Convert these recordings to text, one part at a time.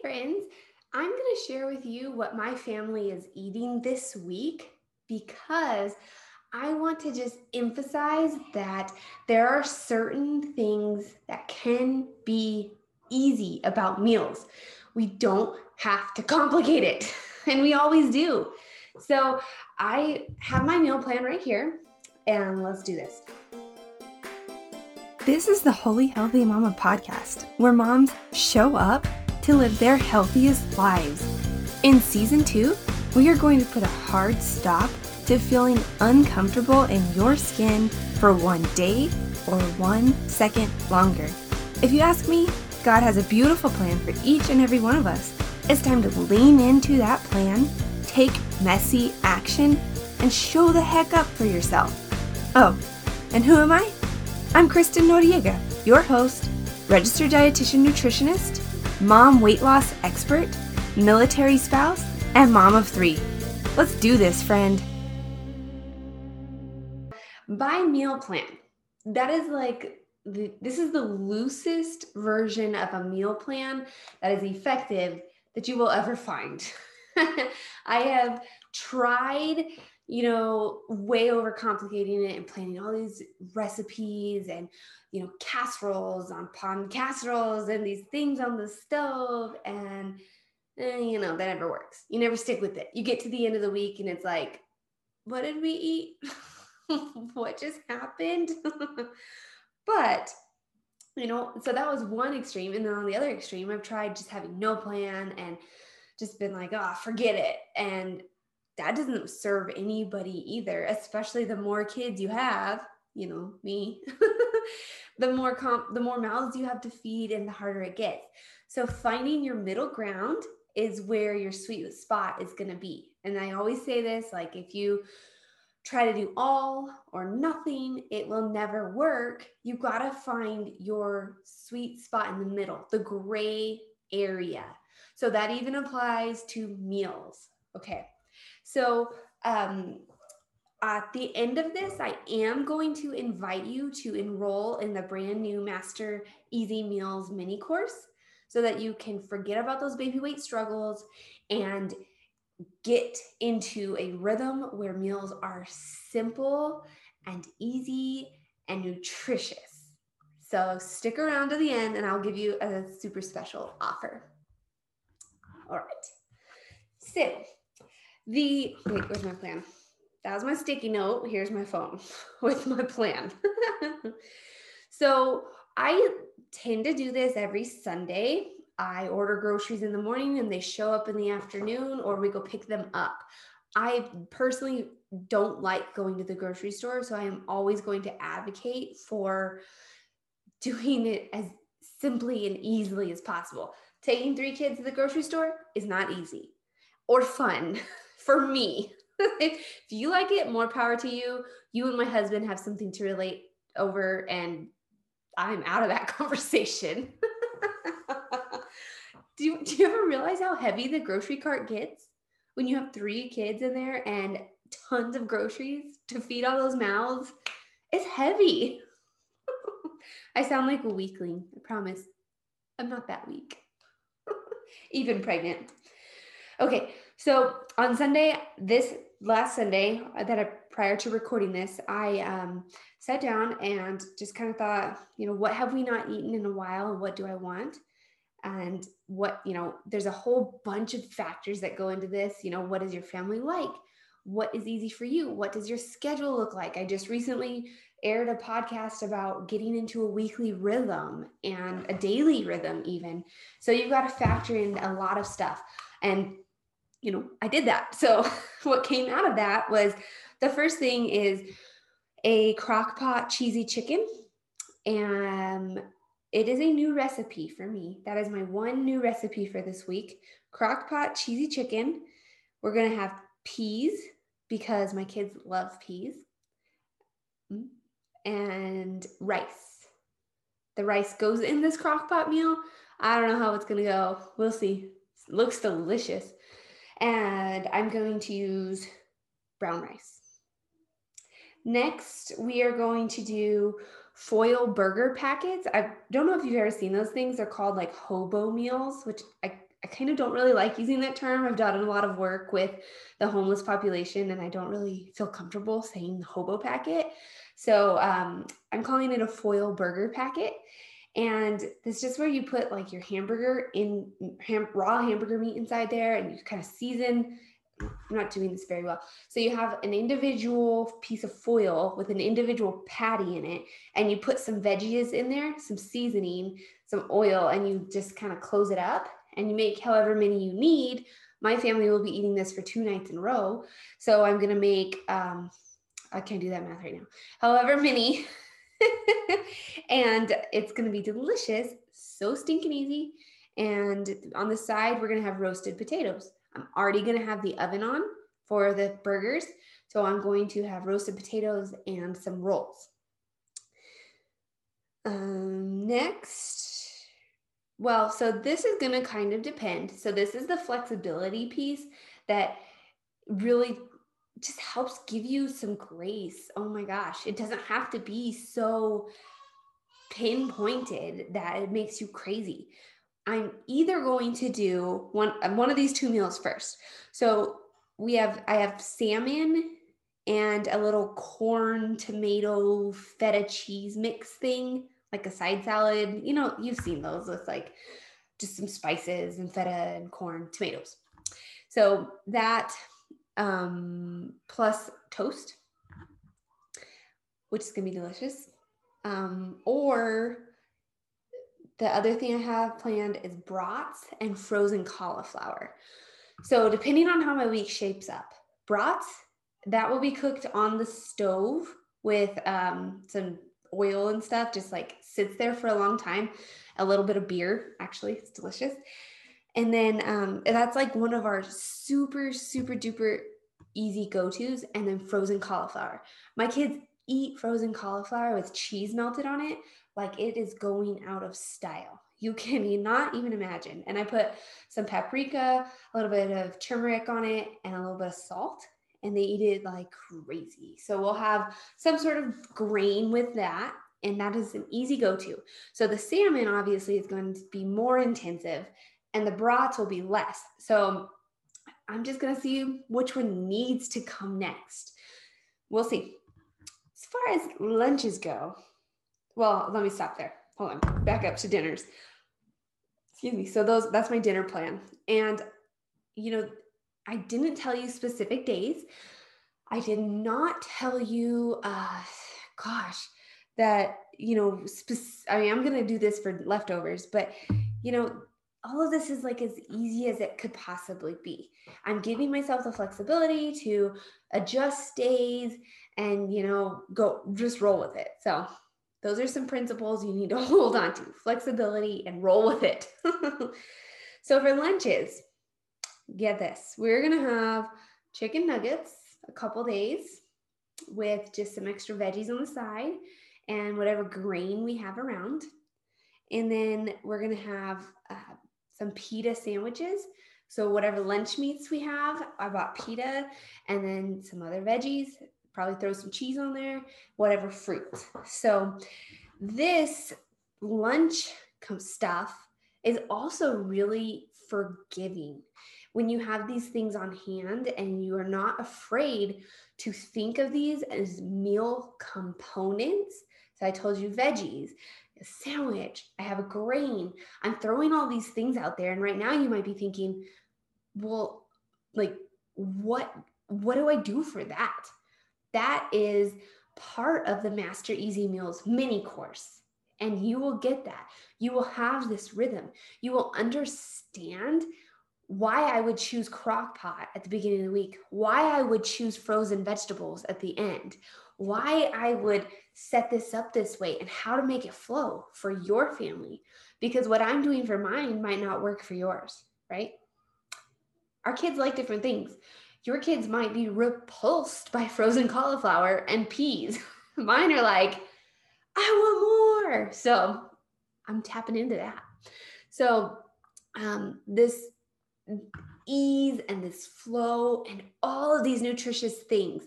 friends. I'm going to share with you what my family is eating this week because I want to just emphasize that there are certain things that can be easy about meals. We don't have to complicate it, and we always do. So I have my meal plan right here, and let's do this. This is the Holy Healthy Mama podcast, where moms show up to live their healthiest lives. In season two, we are going to put a hard stop to feeling uncomfortable in your skin for one day or one second longer. If you ask me, God has a beautiful plan for each and every one of us. It's time to lean into that plan, take messy action, and show the heck up for yourself. Oh, and who am I? I'm Kristen Noriega, your host, registered dietitian nutritionist, mom weight loss expert, military spouse, and mom of three. Let's do this, friend. By meal plan, that is like the, this is the loosest version of a meal plan that is effective that you will ever find. I have tried, you know, way overcomplicating it and planning all these recipes and you know, casseroles on pan casseroles and these things on the stove. And, eh, you know, that never works. You never stick with it. You get to the end of the week and it's like, what did we eat? what just happened? but, you know, so that was one extreme. And then on the other extreme, I've tried just having no plan and just been like, oh, forget it. And that doesn't serve anybody either, especially the more kids you have, you know, me. the more comp the more mouths you have to feed and the harder it gets. So finding your middle ground is where your sweet spot is going to be. And i always say this like if you try to do all or nothing it will never work. You got to find your sweet spot in the middle the gray area. So that even applies to meals. Okay so um at the end of this, I am going to invite you to enroll in the brand new Master Easy Meals mini course so that you can forget about those baby weight struggles and get into a rhythm where meals are simple and easy and nutritious. So stick around to the end and I'll give you a super special offer. All right. So, the wait, where's my plan? that was my sticky note. Here's my phone with my plan. so I tend to do this every Sunday. I order groceries in the morning and they show up in the afternoon, or we go pick them up. I personally don't like going to the grocery store, so I am always going to advocate for doing it as simply and easily as possible. Taking three kids to the grocery store is not easy or fun for me. if you like it, more power to you. You and my husband have something to relate over, and I'm out of that conversation. do, you, do you ever realize how heavy the grocery cart gets when you have three kids in there and tons of groceries to feed all those mouths? It's heavy. I sound like a weakling, I promise. I'm not that weak, even pregnant. Okay, so on Sunday, this last Sunday that I, prior to recording this, I um, sat down and just kind of thought, you know, what have we not eaten in a while what do I want? And what, you know, there's a whole bunch of factors that go into this. You know, what is your family like? What is easy for you? What does your schedule look like? I just recently aired a podcast about getting into a weekly rhythm and a daily rhythm, even. So you've got to factor in a lot of stuff. And you know, I did that. So what came out of that was the first thing is a crock pot cheesy chicken. And it is a new recipe for me. That is my one new recipe for this week. Crock pot cheesy chicken. We're to have peas because my kids love peas. Mm, and rice. The rice goes in this crock pot meal. I don't know how it's to go. We'll see. It looks delicious and I'm going to use brown rice. Next, we are going to do foil burger packets. I don't know if you've ever seen those things. They're called like hobo meals, which I, I kind of don't really like using that term. I've done a lot of work with the homeless population and I don't really feel comfortable saying the hobo packet. So um, I'm calling it a foil burger packet. And it's just where you put like your hamburger in ham, raw hamburger meat inside there and you kind of season. I'm not doing this very well. So you have an individual piece of foil with an individual patty in it, and you put some veggies in there, some seasoning, some oil, and you just kind of close it up and you make however many you need. My family will be eating this for two nights in a row. So I'm going to make, um, I can't do that math right now, however many and it's going to be delicious, so stinking easy. And on the side, we're going to have roasted potatoes. I'm already going to have the oven on for the burgers. So I'm going to have roasted potatoes and some rolls. Um, next, well, so this is going to kind of depend. So this is the flexibility piece that really just helps give you some grace. Oh my gosh, it doesn't have to be so pinpointed that it makes you crazy. I'm either going to do one uh, one of these two meals first. So we have I have salmon and a little corn tomato feta cheese mix thing, like a side salad. You know, you've seen those with like just some spices and feta and corn tomatoes. So that um, plus toast, which is gonna be delicious. Um, or the other thing I have planned is brats and frozen cauliflower. So depending on how my week shapes up, brats that will be cooked on the stove with um, some oil and stuff, just like sits there for a long time. A little bit of beer, actually, it's delicious. And then um, that's like one of our super, super duper easy go tos. And then frozen cauliflower. My kids eat frozen cauliflower with cheese melted on it like it is going out of style. You can not even imagine. And I put some paprika, a little bit of turmeric on it, and a little bit of salt. And they eat it like crazy. So we'll have some sort of grain with that and that is an easy go to. So the salmon obviously is going to be more intensive and the brats will be less. So I'm just going to see which one needs to come next. We'll see. As far as lunches go, well, let me stop there. Hold on, back up to dinners. Excuse me. So those that's my dinner plan. And you know, I didn't tell you specific days. I did not tell you uh gosh, that you know, spec- I mean, I'm going to do this for leftovers, but you know, all of this is like as easy as it could possibly be. I'm giving myself the flexibility to adjust days and, you know, go just roll with it. So, those are some principles you need to hold on to flexibility and roll with it. so, for lunches, get this we're going to have chicken nuggets a couple days with just some extra veggies on the side and whatever grain we have around. And then we're going to have some pita sandwiches. So whatever lunch meats we have, I bought pita and then some other veggies, probably throw some cheese on there, whatever fruit. So this lunch stuff is also really forgiving. When you have these things on hand and you are not afraid to think of these as meal components. So I told you veggies, a sandwich, I have a grain. I'm throwing all these things out there. And right now you might be thinking, well, like, what what do I do for that? That is part of the Master Easy Meals mini course. And you will get that. You will have this rhythm. You will understand why I would choose crock pot at the beginning of the week, why I would choose frozen vegetables at the end, why I would set this up this way and how to make it flow for your family. Because what I'm doing for mine might not work for yours, right? Our kids like different things. Your kids might be repulsed by frozen cauliflower and peas. Mine are like, I want more. So I'm tapping into that. So um, this ease and this flow and all of these nutritious things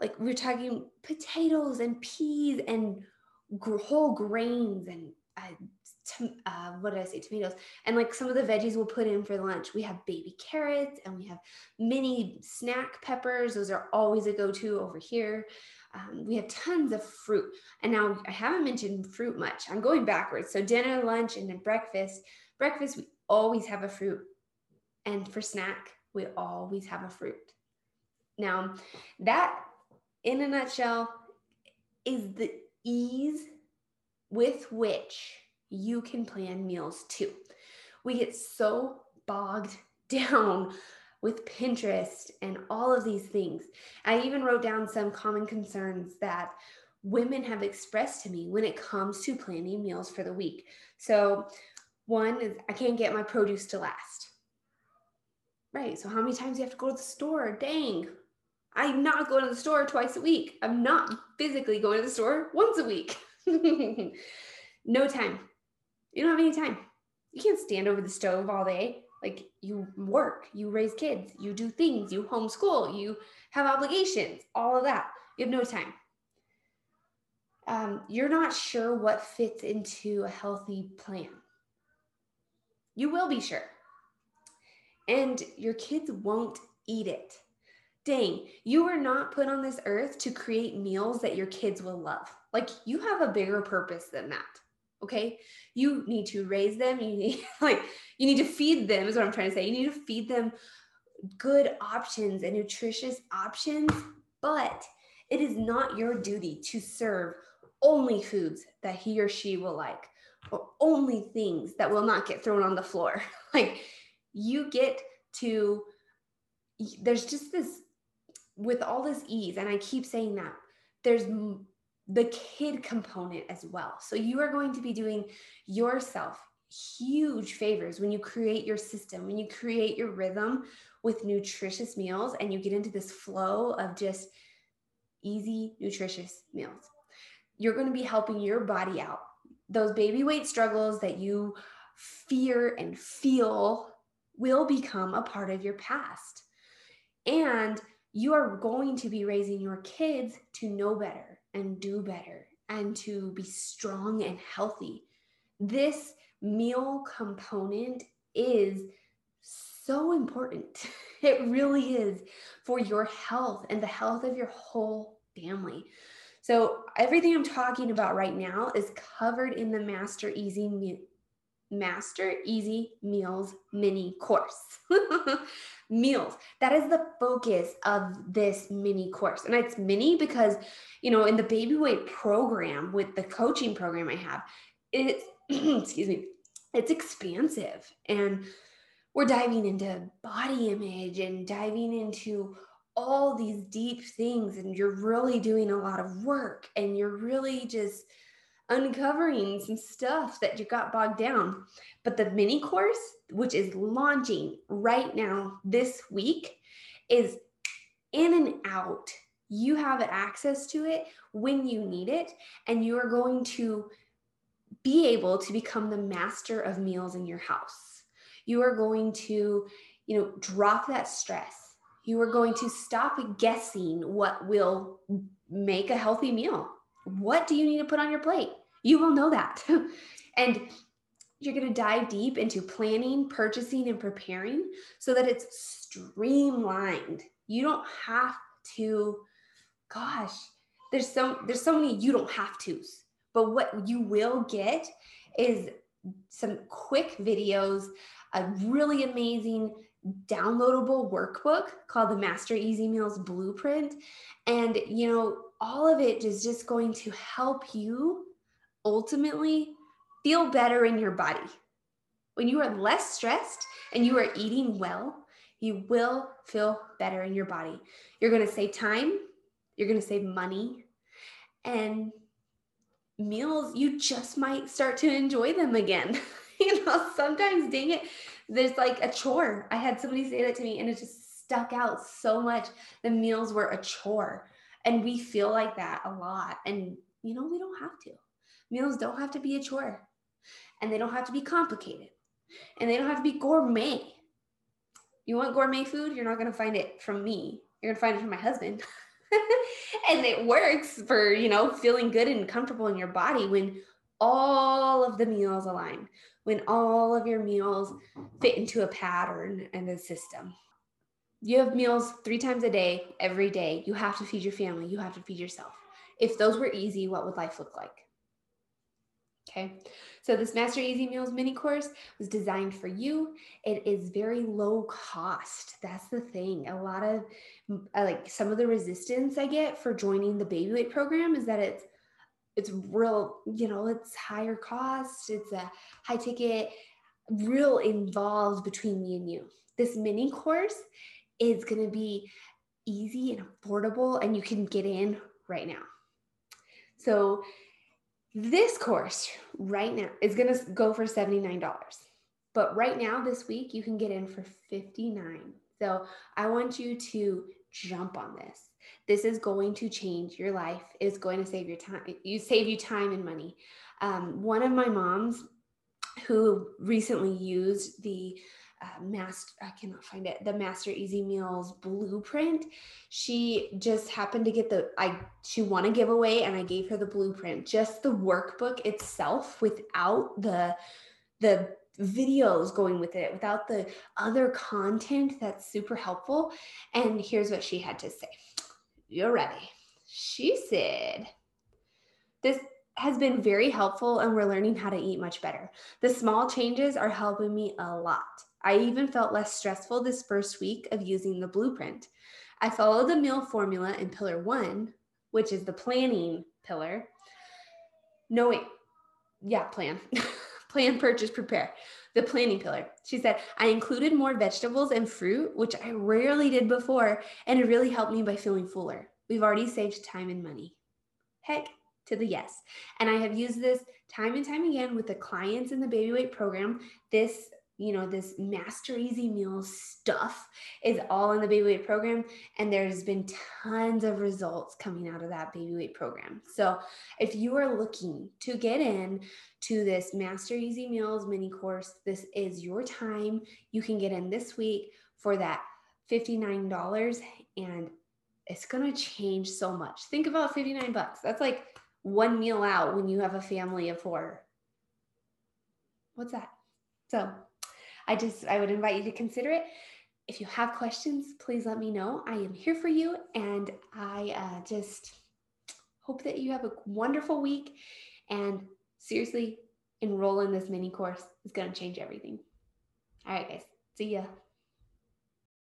like we're talking potatoes and peas and whole grains and uh, uh, what did I say? Tomatoes. And like some of the veggies we'll put in for lunch. We have baby carrots and we have mini snack peppers. Those are always a go to over here. Um, we have tons of fruit. And now I haven't mentioned fruit much. I'm going backwards. So dinner, lunch, and then breakfast. Breakfast, we always have a fruit. And for snack, we always have a fruit. Now, that in a nutshell is the ease with which you can plan meals too. We get so bogged down with Pinterest and all of these things. I even wrote down some common concerns that women have expressed to me when it comes to planning meals for the week. So, one is I can't get my produce to last. Right. So, how many times do you have to go to the store? Dang. I'm not going to the store twice a week. I'm not physically going to the store once a week. no time. You don't have any time. You can't stand over the stove all day like you work you raise kids you do things you homeschool you have obligations all of that you have no time um, you're not sure what fits into a healthy plan you will be sure and your kids won't eat it. Dang you were not put on this earth to create meals that your kids will love. Like you have a bigger purpose than that okay? You need to raise them. You need like you need to feed them is what i'm trying to say. You need to feed them good options and nutritious options but it is not your duty to serve only foods that he or she will like or only things that will not get thrown on the floor. Like you get to there's just this with all this ease and i keep saying that there's the kid component as well. So you are going to be doing yourself huge favors when you create your system, when you create your rhythm with nutritious meals and you get into this flow of just easy, nutritious meals. You're going to be helping your body out. Those baby weight struggles that you fear and feel will become a part of your past. And you are going to be raising your kids to know better and do better and to be strong and healthy. This meal component is so important. It really is for your health and the health of your whole family. So, everything I'm talking about right now is covered in the Master Easy Master Easy Meals mini course. meals. That is the focus of this mini course. And it's mini because, you know, in the baby weight program with the coaching program I have, it's, excuse me, it's expansive. And we're diving into body image and diving into all these deep things. And you're really doing a lot of work and you're really just uncovering some stuff that you got bogged down. But the mini course, which is launching right now this week, is in and out. You have access to it when you need it, and you are going to be able to become the master of meals in your house. You are going to, you know, drop that stress. You are going to stop guessing what will make a healthy meal. What do you need to put on your plate? You will know that. and you're going to dive deep into planning, purchasing, and preparing so that it's streamlined. You don't have to, gosh, there's so there's so many you don't have to's. But what you will get is some quick videos, a really amazing downloadable workbook called the Master Easy Meals Blueprint. And you know, all of it is just going to help you ultimately feel better in your body. When you are less stressed and you are eating well, you will feel better in your body. You're going to save time, you're going to save money, and meals, you just might start to enjoy them again. you know, sometimes, dang it, there's like a chore. I had somebody say that to me, and it just stuck out so much. The meals were a chore, and we feel like that a lot. And, you know, we don't have to. Meals don't have to be a chore and they don't have to be complicated and they don't have to be gourmet. You want gourmet food? You're not going to find it from me. You're going to find it from my husband. and it works for, you know, feeling good and comfortable in your body when all of the meals align, when all of your meals fit into a pattern and a system. You have meals three times a day, every day. You have to feed your family, you have to feed yourself. If those were easy, what would life look like? Okay, so this Master Easy Meals mini course was designed for you. It is very low cost. That's the thing. A lot of uh, like some of the resistance I get for joining the baby weight program is that it's it's real, you know, it's higher cost, it's a high ticket, real involved between me and you. This mini course is going to be easy and affordable and you can get in right now. So this course right now is going to go for $79. But right now, this week, you can get in for 59. So I want you to jump on this. This is going to change your life. It's going to save your time. You save you time and money. Um, one of my moms who recently used the uh, master i cannot find it the master easy meals blueprint. She just happened to get the i she won a giveaway and i gave her the blueprint. Just the workbook itself without the the videos going with it without the other content that's super helpful. And here's what she had to say. You're ready. She said this has been very helpful and we're learning how to eat much better. The small changes are helping me a lot I even felt less stressful this first week of using the blueprint. I follow the meal formula in pillar one, which is the planning pillar. No, wait. Yeah, plan. plan, purchase, prepare. The planning pillar. She said, I included more vegetables and fruit, which I rarely did before, and it really helped me by feeling fuller. We've already saved time and money. Heck to the yes. And I have used this time and time again with the clients in the baby weight program. This you know, this Master Easy Meals stuff is all in the baby weight program. And there's been tons of results coming out of that baby weight program. So if you are looking to get in to this Master Easy Meals mini course, this is your time. You can get in this week for that $59 and it's going to change so much. Think about 59 bucks. That's like one meal out when you have a family of four. What's that? So I just, I would invite you to consider it. If you have questions, please let me know. I am here for you. And I uh, just hope that you have a wonderful week. And seriously, enroll in this mini course is going to change everything. All right, guys. See ya.